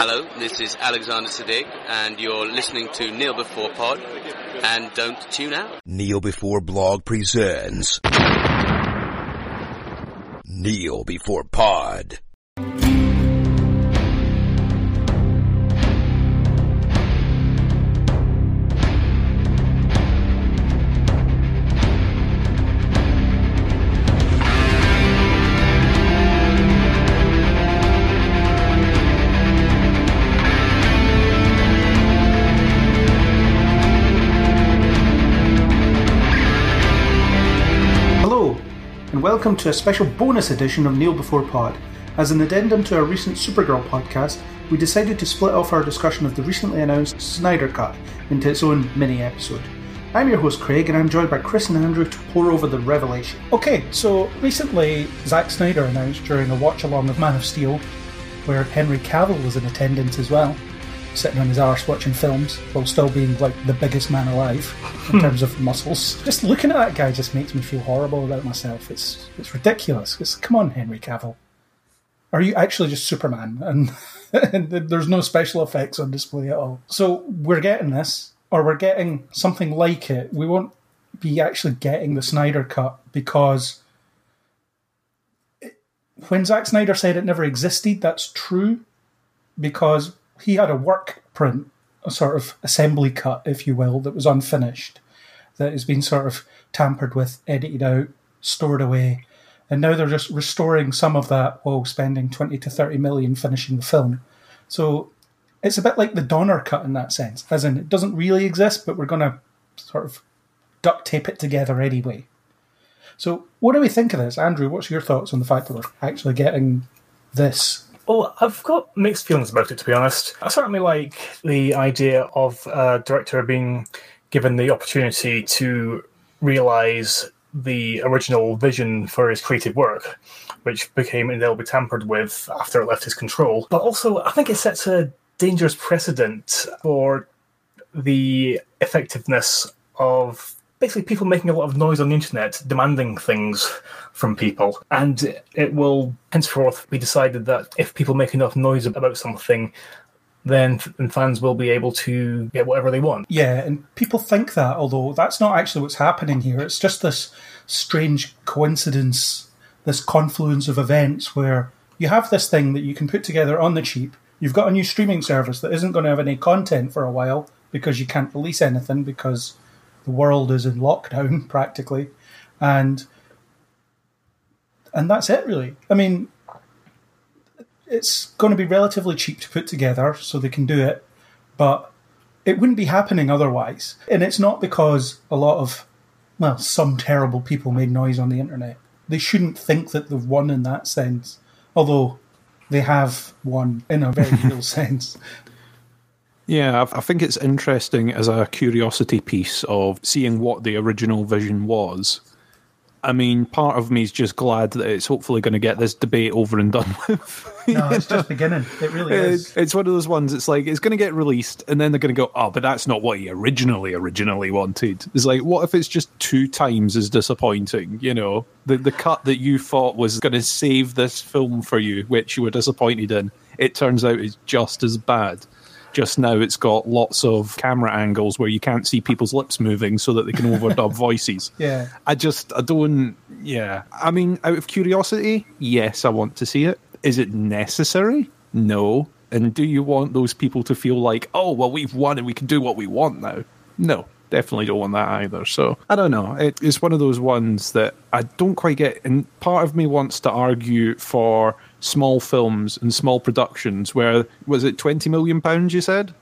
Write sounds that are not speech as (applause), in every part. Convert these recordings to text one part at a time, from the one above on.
Hello, this is Alexander Siddig, and you're listening to Kneel Before Pod, and don't tune out. Kneel Before Blog presents Kneel Before Pod. And welcome to a special bonus edition of Kneel Before Pod. As an addendum to our recent Supergirl podcast, we decided to split off our discussion of the recently announced Snyder Cut into its own mini episode. I'm your host Craig, and I'm joined by Chris and Andrew to pour over the revelation. Okay, so recently Zack Snyder announced during a watch along of Man of Steel, where Henry Cavill was in attendance as well, sitting on his arse watching films while still being like the biggest man alive in hmm. terms of muscles. Just looking at that guy just makes me feel horrible about myself. It's it's ridiculous. It's come on, Henry Cavill. Are you actually just Superman? (laughs) And, and there's no special effects on display at all. So we're getting this, or we're getting something like it. We won't be actually getting the Snyder cut because it- when Zack Snyder said it never existed, that's true because he had a work print, a sort of assembly cut, if you will, that was unfinished, that has been sort of tampered with, edited out, stored away, and now they're just restoring some of that while spending 20 to 30 million finishing the film. So it's a bit like the Donner cut in that sense, as in it doesn't really exist, but we're going to sort of duct tape it together anyway. So, what do we think of this? Andrew, what's your thoughts on the fact that we're actually getting this Well, I've got mixed feelings about it, to be honest. I certainly like the idea of a director being given the opportunity to realize the original vision for his creative work, which became indelibly tampered with after it left his control. But also, I think it sets a dangerous precedent for the effectiveness of basically people making a lot of noise on the internet demanding things from people and it will henceforth be decided that if people make enough noise about something then fans will be able to get whatever they want Yeah, and people think that, although that's not actually what's happening here. It's just this strange coincidence, this confluence of events where you have this thing that you can put together on the cheap. You've got a new streaming service that isn't going to have any content for a while because you can't release anything because the world is in lockdown (laughs) practically. And and that's it really. I mean, it's going to be relatively cheap to put together so they can do it, but it wouldn't be happening otherwise. And it's not because a lot of, well, some terrible people made noise on the internet. They shouldn't think that they've won in that sense, although they have won in a very (laughs) real sense. Yeah, I think it's interesting as a curiosity piece of seeing what the original vision was. I mean, part of me is just glad that it's hopefully going to get this debate over and done (laughs) with. No, it's just beginning. It really is. It's one of those ones. It's like it's going to get released, and then they're going to go, "Oh, but that's not what he originally originally wanted." It's like, what if it's just two times as disappointing? You know, the the cut that you thought was going to save this film for you, which you were disappointed in, it turns out is just as bad. Just now, it's got lots of camera angles where you can't see people's lips moving so that they can overdub (laughs) voices. Yeah. I just, I don't, yeah. I mean, out of curiosity, yes, I want to see it. Is it necessary? No. And do you want those people to feel like, oh, well, we've won and we can do what we want now? No, definitely don't want that either. So I don't know. It, it's one of those ones that I don't quite get. And part of me wants to argue for small films and small productions where, was it 20 million pounds you said?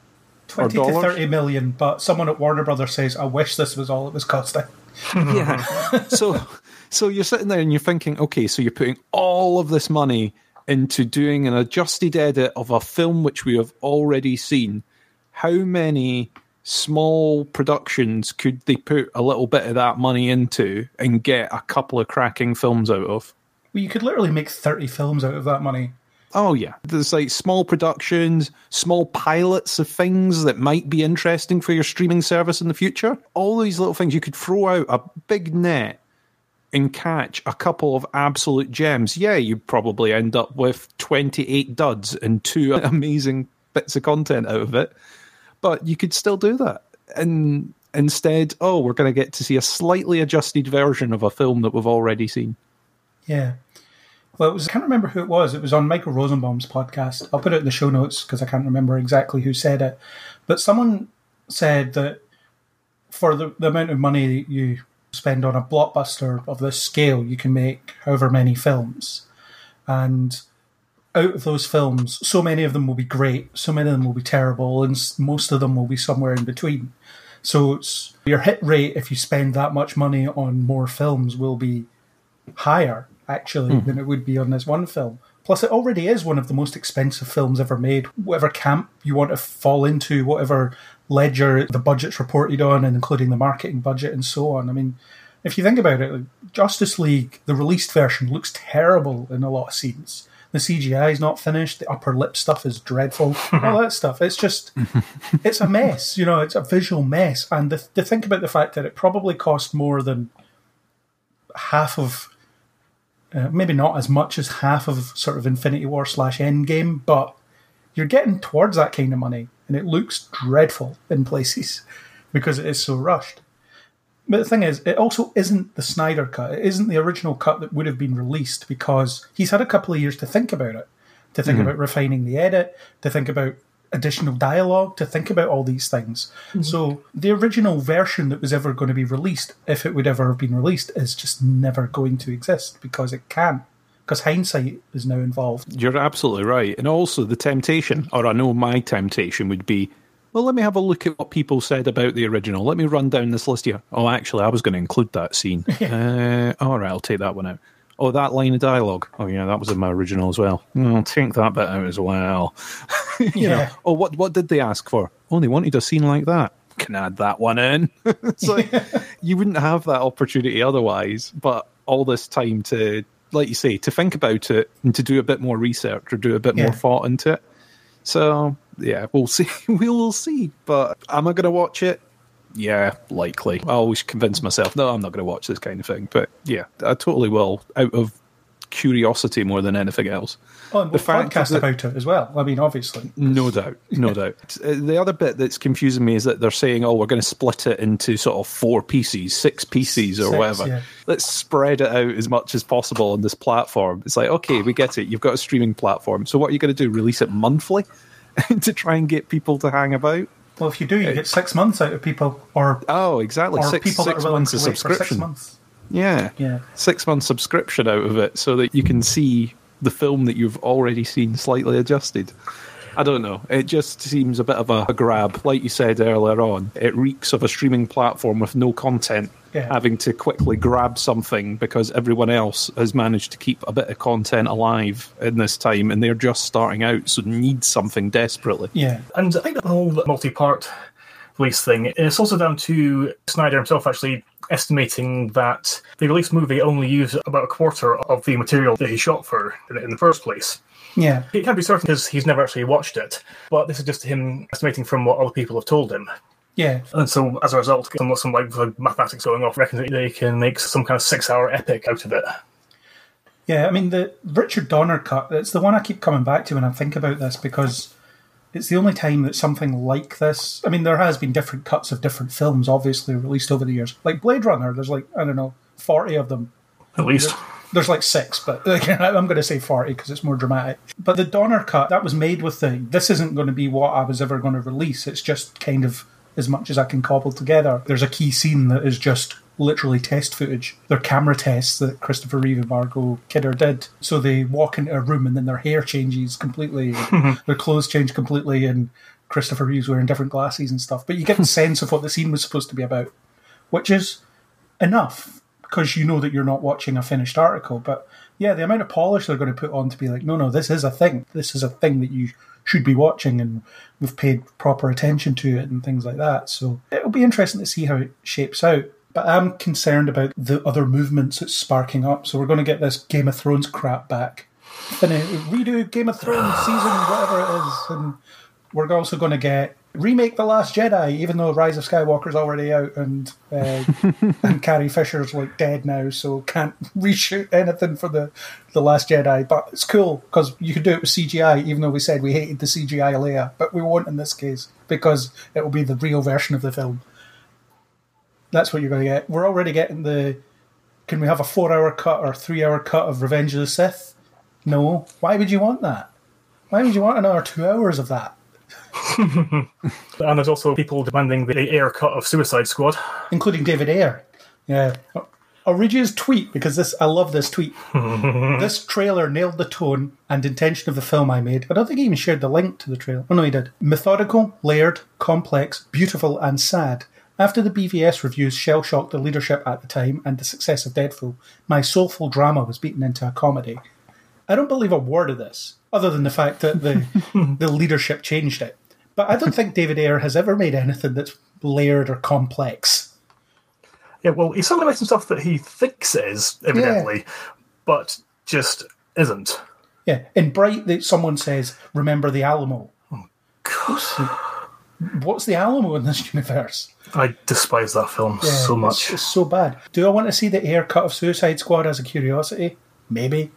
20 to 30 million, but someone at Warner Brothers says, I wish this was all it was costing. (laughs) yeah. so so you're sitting there and you're thinking, okay, so you're putting all of this money into doing an adjusted edit of a film which we have already seen. How many small productions could they put a little bit of that money into and get a couple of cracking films out of? Well, you could literally make 30 films out of that money. Oh yeah, there's like small productions, small pilots of things that might be interesting for your streaming service in the future. All these little things you could throw out a big net and catch a couple of absolute gems. Yeah, you'd probably end up with 28 duds and two (laughs) amazing bits of content out of it. But you could still do that. And instead, oh, we're going to get to see a slightly adjusted version of a film that we've already seen. Yeah. Well, it was, I can't remember who it was. It was on Michael Rosenbaum's podcast. I'll put it in the show notes because I can't remember exactly who said it. But someone said that for the, the amount of money that you spend on a blockbuster of this scale, you can make however many films. And out of those films, so many of them will be great, so many of them will be terrible, and most of them will be somewhere in between. So your hit rate, if you spend that much money on more films, will be higher actually hmm. than it would be on this one film. Plus, it already is one of the most expensive films ever made. Whatever camp you want to fall into, whatever ledger the budget's reported on, and including the marketing budget and so on. I mean, if you think about it, like, Justice League, the released version, looks terrible in a lot of scenes. The CGI is not finished. The upper lip stuff is dreadful. (laughs) all that stuff. It's just, (laughs) it's a mess. You know, it's a visual mess. And the, to think about the fact that it probably cost more than half of uh, maybe not as much as half of sort of Infinity War slash Endgame, but you're getting towards that kind of money, and it looks dreadful in places (laughs) because it is so rushed. But the thing is, it also isn't the Snyder cut. It isn't the original cut that would have been released because he's had a couple of years to think about it, to think about refining the edit, to think about additional dialogue, to think about all these things. So the original version that was ever going to be released, if it would ever have been released, is just never going to exist because it can't. Because hindsight is now involved. You're absolutely right. And also, the temptation, or I know my temptation would be, well, let me have a look at what people said about the original. Let me run down this list here. Oh, actually, I was going to include that scene. (laughs) uh, all right, I'll take that one out. Oh, that line of dialogue. Oh, yeah, that was in my original as well. Oh, I'll take that bit out as well. (laughs) you know, oh, what what did they ask for? Oh, they wanted a scene like that. Can add that one in. (laughs) it's like you wouldn't have that opportunity otherwise. But all this time to, like you say, to think about it and to do a bit more research or do a bit Yeah. more thought into it. So yeah, we'll (laughs) see. we will see. But am I going to watch it? Yeah, likely. I always convince myself, no, I'm not going to watch this kind of thing. But yeah, I totally will, out of curiosity more than anything else. Oh, and The we'll fact podcast that- about it as well. I mean, obviously. No doubt, no doubt. (laughs) The other bit that's confusing me is that they're saying, "Oh, we're going to split it into sort of four pieces, six pieces, or Six, whatever. yeah. Let's spread it out as much as possible on this platform." It's like, okay, we get it. You've got a streaming platform, so what are you going to do? Release it monthly (laughs) to try and get people to hang about? Well, if you do, you get six months out of people, or Oh, exactly. or Six, people that are willing months to wait for six subscription. months. Yeah, Yeah. six months subscription out of it, so that you can see the film that you've already seen slightly adjusted. I don't know. It just seems a bit of a, a grab, like you said earlier on. It reeks of a streaming platform with no content, Yeah. having to quickly grab something because everyone else has managed to keep a bit of content alive in this time, and they're just starting out, so need something desperately. Yeah. And I think the whole multi-part release thing uh, is also down to Snyder himself actually estimating that the release movie only used about a quarter of the material that he shot for in the first place. Yeah. He can't be certain because he's never actually watched it, but this is just him estimating from what other people have told him. Yeah. And so, as a result, some, some like the mathematics going off, reckon that they can make some kind of six-hour epic out of it. Yeah, I mean the Richard Donner cut. It's the one I keep coming back to when I think about this because it's the only time that something like this. I mean, there has been different cuts of different films, obviously released over the years. Like Blade Runner, there's like I don't know, forty of them. At least. There's like six, but (laughs) I'm going to say forty because it's more dramatic. But the Donner cut that was made with the. This isn't going to be what I was ever going to release. It's just kind of as much as I can cobble together. There's a key scene that is just literally test footage. They're camera tests that Christopher Reeve and Margot Kidder did. So they walk into a room and then their hair changes completely, (laughs) their clothes change completely, and Christopher Reeve's wearing different glasses and stuff. But you get the sense of what the scene was supposed to be about, which is enough because you know that you're not watching a finished article. But yeah, the amount of polish they're going to put on to be like, no, no, this is a thing. This is a thing that you should be watching, and we've paid proper attention to it and things like that. So it'll be interesting to see how it shapes out. But I'm concerned about the other movements it's sparking up. So we're going to get this Game of Thrones crap back. And redo Game of Thrones season, whatever it is. And we're also going to get remake The Last Jedi, even though Rise of Skywalker's already out and uh, (laughs) and Carrie Fisher's like dead now, so can't (laughs) reshoot anything for the the Last Jedi. But it's cool because you could do it with CGI, even though we said we hated the CGI Leia, but we won't in this case because it will be the real version of the film. That's what you're going to get. We're already getting the. Can we have a four-hour cut or three-hour cut of Revenge of the Sith? No. Why would you want that? Why would you want another two hours of that? (laughs) And there's also people demanding the Ayer cut of Suicide Squad. including David Ayer. Yeah. I'll read you his tweet because this I love this tweet. (laughs) this trailer nailed the tone and intention of the film I made. I don't think he even shared the link to the trailer. Oh no, he did. Methodical, layered, complex, beautiful, and sad. After the BVS reviews shell shocked the leadership at the time and the success of Deadpool, my soulful drama was beaten into a comedy. I don't believe a word of this, other than the fact that the (laughs) the leadership changed it. But I don't think David Ayer has ever made anything that's layered or complex. Yeah, well, he's certainly made some stuff that he thinks is, evidently, but just isn't. Yeah, in Bright, that someone says, "Remember the Alamo." Oh God, What's the Alamo in this (laughs) universe? I despise that film Yeah, so it's- much. It's, so bad. Do I want to see the Ayer cut of Suicide Squad as a curiosity? Maybe,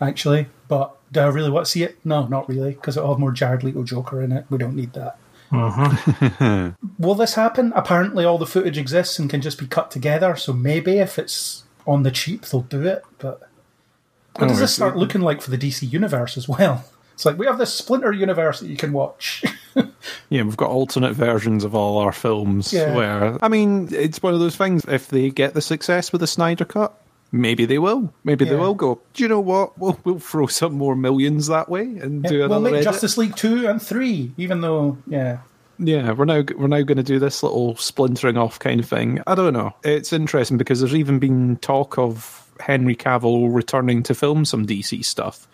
actually. But do I really want to see it? No, not really, because it'll have more Jared Leto Joker in it. We don't need that. Mm-hmm. (laughs) Will this happen? Apparently, all the footage exists and can just be cut together. So maybe if it's on the cheap, they'll do it. But what does Oh, this start looking like for the DC universe as well? (laughs) It's like we have this Splinter universe that you can watch. (laughs) Yeah, we've got alternate versions of all our films Yeah. where I mean, it's one of those things if they get the success with the Snyder cut, maybe they will. Maybe they will go, Do you know what? We'll we'll throw some more millions that way and do another. we'll make edit. Justice League two and three, even though yeah, Yeah, we're now we're now going to do this little splintering off kind of thing. I don't know. It's interesting because there's even been talk of Henry Cavill returning to film some DC stuff.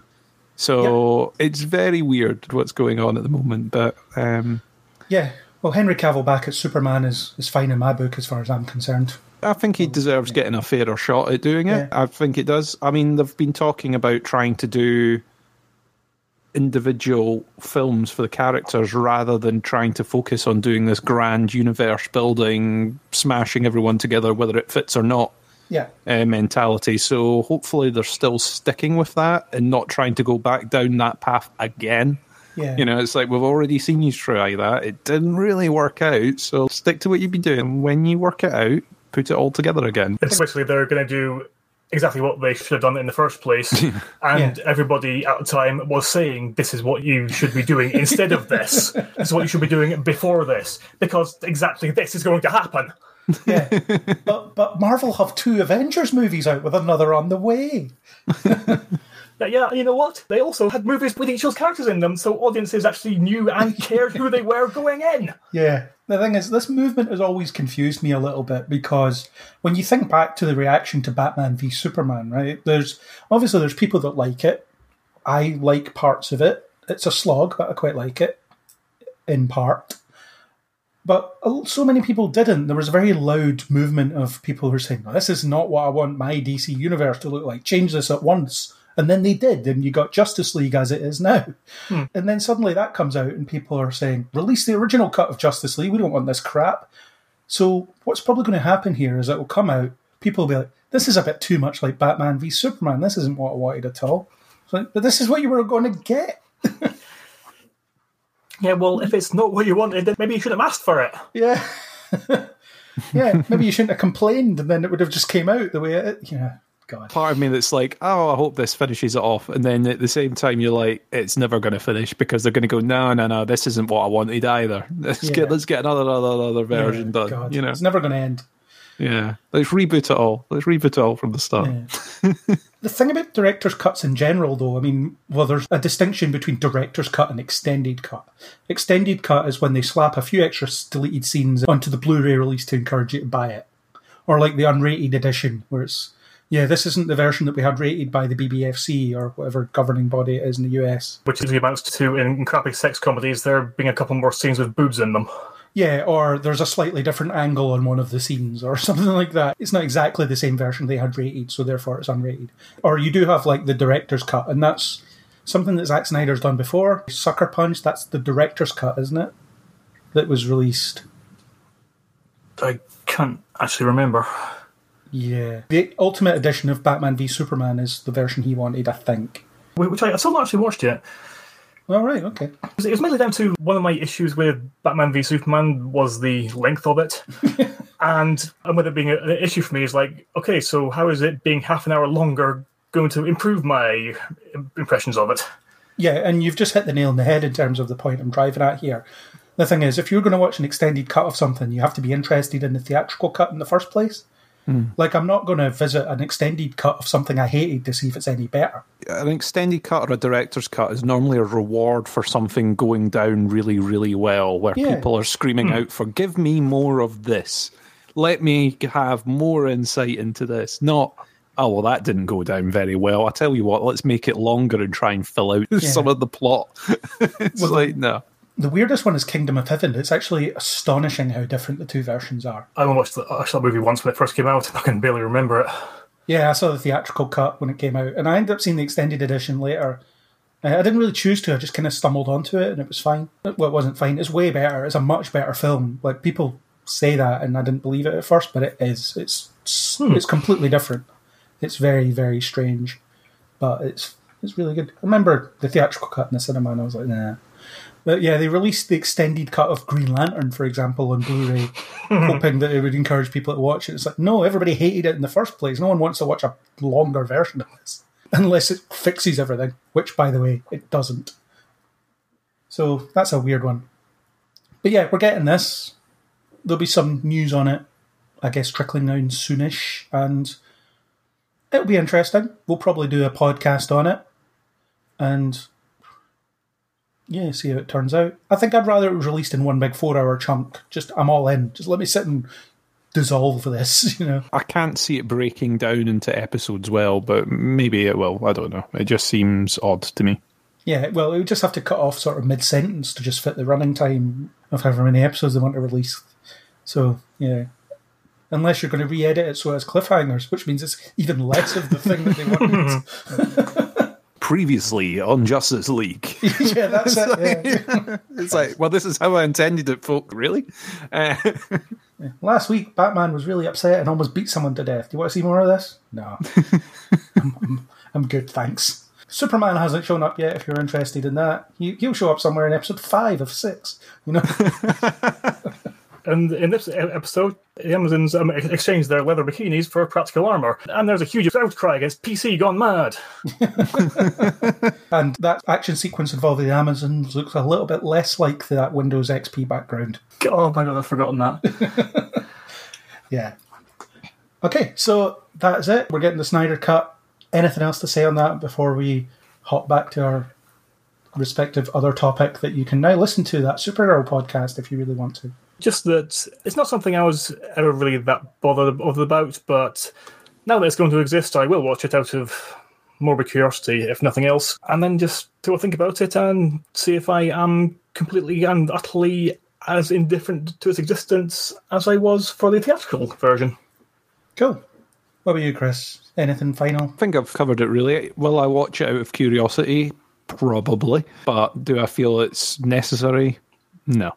So it's very weird what's going on at the moment. But um, Yeah. Well, Henry Cavill back at Superman is, is fine in my book as far as I'm concerned. I think he deserves getting a fairer shot at doing it. Yeah. I think it does. I mean, they've been talking about trying to do individual films for the characters rather than trying to focus on doing this grand universe building, smashing everyone together, whether it fits or not. Yeah. uh, mentality. So hopefully they're still sticking with that and not trying to go back down that path again. Yeah. You know, it's like we've already seen you try that. It didn't really work out. So stick to what you've been doing. When you work it out, put it all together again. It's basically they're going to do exactly what they should have done in the first place, (laughs) and everybody at the time was saying this is what you should be doing instead of this. this is what you should be doing before this, because exactly this is going to happen. Yeah. but but Marvel have two Avengers movies out with another on the way. (laughs) Yeah, yeah, you know what? They also had movies with each other's characters in them, so audiences actually knew and cared who they were going in. Yeah. The thing is, this movement has always confused me a little bit because when you think back to the reaction to Batman v Superman, right? There's obviously there's people that like it. I like parts of it. It's a slog, but I quite like it in part. But so many people didn't. There was a very loud movement of people who were saying, "This is not what I want my DC universe to look like. Change this at once." And then they did, and you got Justice League as it is now. Hmm. And then suddenly that comes out, and people are saying, "Release the original cut of Justice League. We don't want this crap." So what's probably going to happen here is it will come out. People will be like, "This is a bit too much like Batman v Superman. This isn't what I wanted at all." Like, but this is what you were going to get. (laughs) Yeah, well, if it's not what you wanted, then maybe you should have asked for it. Yeah. (laughs) yeah, maybe you shouldn't have complained, and then it would have just came out the way it. Yeah, God. Part of me that's like, oh, I hope this finishes it off. And then at the same time, you're like, it's never going to finish because they're going to go, no, no, no, this isn't what I wanted either. (laughs) Let's, Yeah. get, let's get another, another, another version Yeah, done. God. You know, it's never going to end. yeah. Let's reboot it all. Let's reboot it all from the start. (laughs) The thing about director's cuts in general, though, I mean, well, there's a distinction between director's cut and extended cut. Extended cut is when they slap a few extra deleted scenes onto the Blu-ray release to encourage you to buy it, or like the unrated edition, where it's yeah, this isn't the version that we had rated by the BBFC or whatever governing body it is in the US. Which usually amounts to, in crappy sex comedies, there being a couple more scenes with boobs in them. Yeah, or there's a slightly different angle on one of the scenes or (laughs) something like that. It's not exactly the same version they had rated, so therefore it's unrated. Or you do have like the director's cut, and that's something that Zack Snyder's done before. Sucker Punch, that's the director's cut, isn't it? that was released? I can't actually remember. Yeah. The Ultimate Edition of Batman v Superman is the version he wanted, I think. Which I, I still not actually watched yet. All right, okay. It was- mainly down to one of my issues with Batman v Superman was the length of it. (laughs) and, and with it being an issue for me, is like, okay, so how is it being half an hour longer going to improve my impressions of it? Yeah, and you've just hit the nail on the head in terms of the point I'm driving at here. The thing is, if you're going to watch an extended cut of something, you have to be interested in the theatrical cut in the first place. Hmm. Like, I'm not going to visit an extended cut of something I hated to see if it's any better. An extended cut or a director's cut is normally a reward for something going down really, really well, where Yeah. people are screaming hmm. out for "Give me more of this! Let me have more insight into this." Not, "Oh well, that didn't go down very well." I tell you what, let's make it longer and try and fill out (laughs) some of the plot. (laughs) it's like no. The weirdest one is Kingdom of Heaven. It's actually astonishing how different the two versions are. I only watched the, I saw the movie once when it first came out. And I can barely remember it. Yeah, I saw the theatrical cut when it came out, and I ended up seeing the extended edition later. Uh, I didn't really choose to. I just kind of stumbled onto it, and it was fine. Well, it wasn't fine. It's way better. It's a much better film. Like people say that, and I didn't believe it at first, but it is. It's it's completely different. It's very very strange, but it's it's really good. I remember the theatrical cut in the cinema, and I was like, nah. But yeah, they released the extended cut of Green Lantern, for example, on Blu-ray, (laughs) hoping that it would encourage people to watch it. It's like, no, everybody hated it in the first place. No one wants to watch a longer version of this unless it fixes everything, which, by the way, it doesn't. So that's a weird one. But yeah, we're getting this. There'll be some news on it, I guess, trickling down soonish, and it'll be interesting. We'll probably do a podcast on it, and yeah, see how it turns out. I think I'd rather it was released in one big four-hour chunk. Just I'm all in. Just let me sit and dissolve this. (laughs) You know. I can't see it breaking down into episodes well, but maybe it will. I don't know. It just seems odd to me. Yeah, well, it would just have to cut off sort of mid sentence to just fit the running time of however many episodes they want to release. So, yeah. Unless you're going to re edit it so it has cliffhangers, which means it's even less of the thing that they wanted. (laughs) (laughs) Previously on Justice League. (laughs) yeah, that's it. Yeah. (laughs) It's like, well, this is how I intended it, folk. Really? Uh, Last week, Batman was really upset and almost beat someone to death. Do you want to see more of this? No. (laughs) I'm, I'm, I'm good, thanks. Superman hasn't shown up yet if you're interested in that. He, he'll show up somewhere in episode 5 of 6. You know? And in this episode, the Amazons um, ex- exchanged their leather bikinis for practical armor, and there's a huge outcry against PC gone mad. (laughs) And that action sequence involving the Amazons looks a little bit less like that Windows XP background. Oh my god, I've forgotten that. (laughs) Yeah. Okay, so that's it. We're getting the Snyder Cut. Anything else to say on that before we hop back to our respective other topic that you can now listen to, that Supergirl podcast, if you really want to? Just that it's not something I was ever really that bothered, bothered about, but now that it's going to exist, I will watch it out of morbid curiosity, if nothing else, and then just to think about it and see if I am completely and utterly as indifferent to its existence as I was for the theatrical version. Cool. What about you, Chris? Anything final? I think I've covered it really. Will I watch it out of curiosity? Probably. But do I feel it's necessary? No.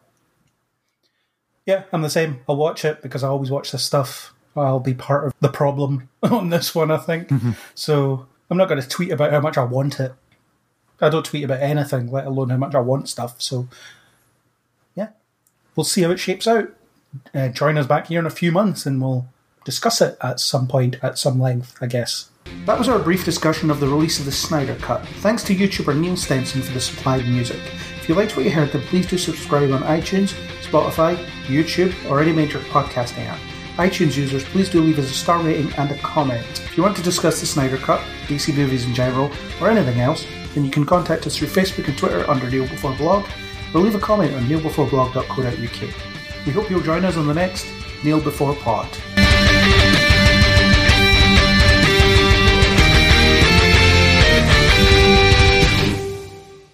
Yeah, I'm the same. I'll watch it because I always watch this stuff. I'll be part of the problem (laughs) on this one, I think. So I'm not going to tweet about how much I want it. I don't tweet about anything, let alone how much I want stuff. So, yeah, we'll see how it shapes out. Uh, join us back here in a few months and we'll discuss it at some point, at some length, I guess. That was our brief discussion of the release of the Snyder Cut. Thanks to YouTuber Neil Stenson for the supplied music. If you liked what you heard, then please do subscribe on iTunes, Spotify, YouTube, or any major podcasting app. iTunes users, please do leave us a star rating and a comment. If you want to discuss the Snyder Cut, DC movies in general, or anything else, then you can contact us through Facebook and Twitter under Kneel Before Blog, or leave a comment on kneelbeforeblog.co.uk. We hope you'll join us on the next Kneel Before Pod.